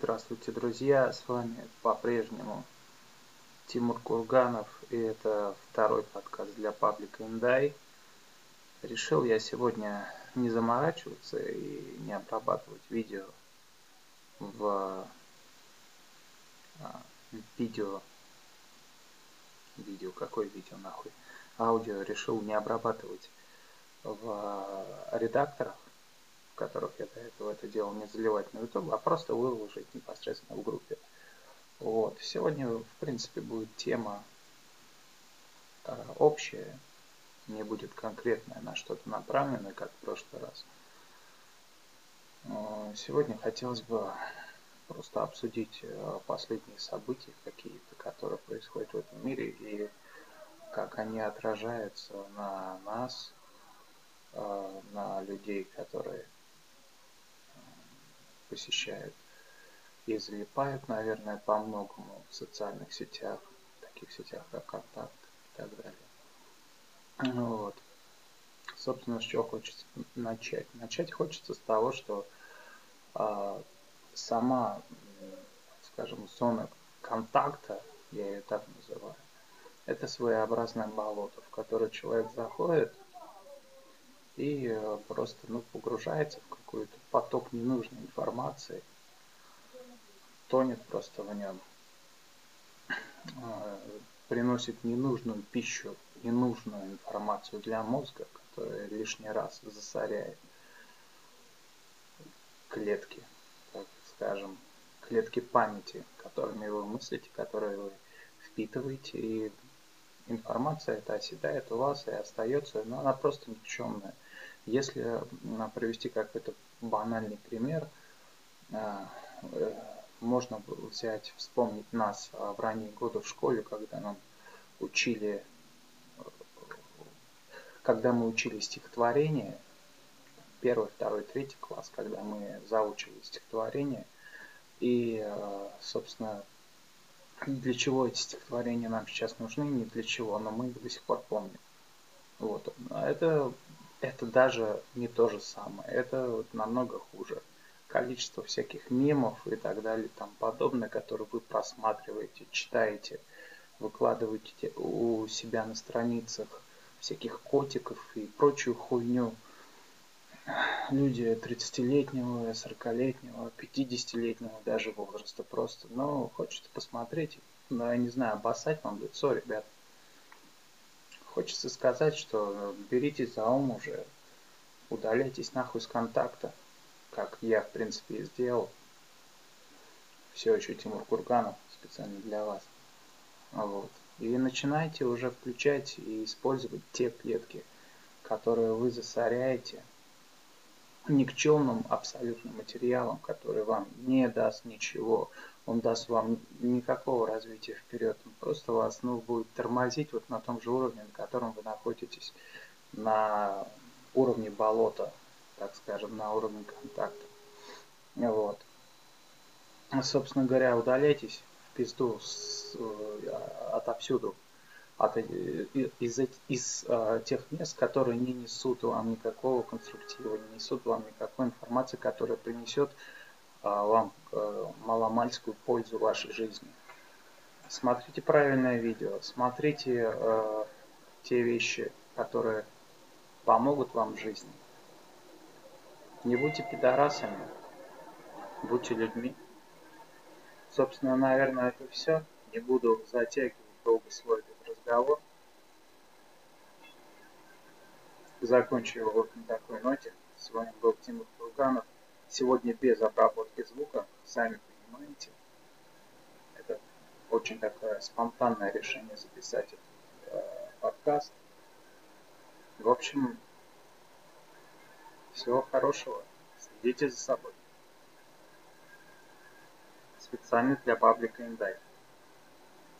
Здравствуйте, друзья! С вами по-прежнему Тимур Курганов, и это второй подкаст для паблика Индай. Решил я сегодня не заморачиваться и не обрабатывать видео в а, видео видео, какое видео нахуй, аудио решил не обрабатывать в редакторах, которых я до этого это делал, не заливать на YouTube, а просто выложить непосредственно в группе. Вот. Сегодня, в принципе, будет тема э, общая, не будет конкретная на что-то направленное, как в прошлый раз. Но сегодня хотелось бы просто обсудить э, последние события какие-то, которые происходят в этом мире, и как они отражаются на нас, э, на людей, которые посещают и залипают, наверное, по многому в социальных сетях, таких сетях, как Контакт и так далее. Вот. Собственно, с чего хочется начать? Начать хочется с того, что э, сама, скажем, зона контакта, я ее так называю, это своеобразное болото, в которое человек заходит – и э, просто ну, погружается в какой-то поток ненужной информации, тонет просто в нем, э, приносит ненужную пищу, ненужную информацию для мозга, которая лишний раз засоряет клетки, так скажем, клетки памяти, которыми вы мыслите, которые вы впитываете, и информация эта оседает у вас и остается, но она просто никчемная. Если привести какой-то банальный пример, э, э, можно взять, вспомнить нас в ранние годы в школе, когда нам учили, когда мы учили стихотворение, первый, второй, третий класс, когда мы заучили стихотворение, и, э, собственно, для чего эти стихотворения нам сейчас нужны, не для чего, но мы их до сих пор помним. Вот. А это это даже не то же самое, это вот намного хуже. Количество всяких мемов и так далее тому подобное, которые вы просматриваете, читаете, выкладываете у себя на страницах всяких котиков и прочую хуйню. Люди 30-летнего, 40-летнего, 50-летнего даже возраста просто. Но хочется посмотреть, но я не знаю, обоссать вам лицо, ребят. Хочется сказать, что берите за ум уже, удаляйтесь нахуй с контакта, как я, в принципе, и сделал. Все еще Тимур Курганов, специально для вас. Вот. И начинайте уже включать и использовать те клетки, которые вы засоряете никчемным абсолютно материалом, который вам не даст ничего, он даст вам никакого развития вперед, он просто вас ну, будет тормозить вот на том же уровне, на котором вы находитесь, на уровне болота, так скажем, на уровне контакта. Вот. Собственно говоря, удаляйтесь в пизду с, э, отовсюду, от, из, из э, тех мест, которые не несут вам никакого конструктива, не несут вам никакой информации, которая принесет а, вам э, маломальскую пользу вашей жизни. Смотрите правильное видео, смотрите э, те вещи, которые помогут вам в жизни. Не будьте пидорасами, будьте людьми. Собственно, наверное, это все. Не буду затягивать долго свой разговор. Закончу его вот на такой ноте. С вами был Тимур Курганов. Сегодня без обработки звука, сами понимаете. Это очень такое спонтанное решение записать этот э, подкаст. В общем, всего хорошего. Следите за собой. Специально для паблика Индай.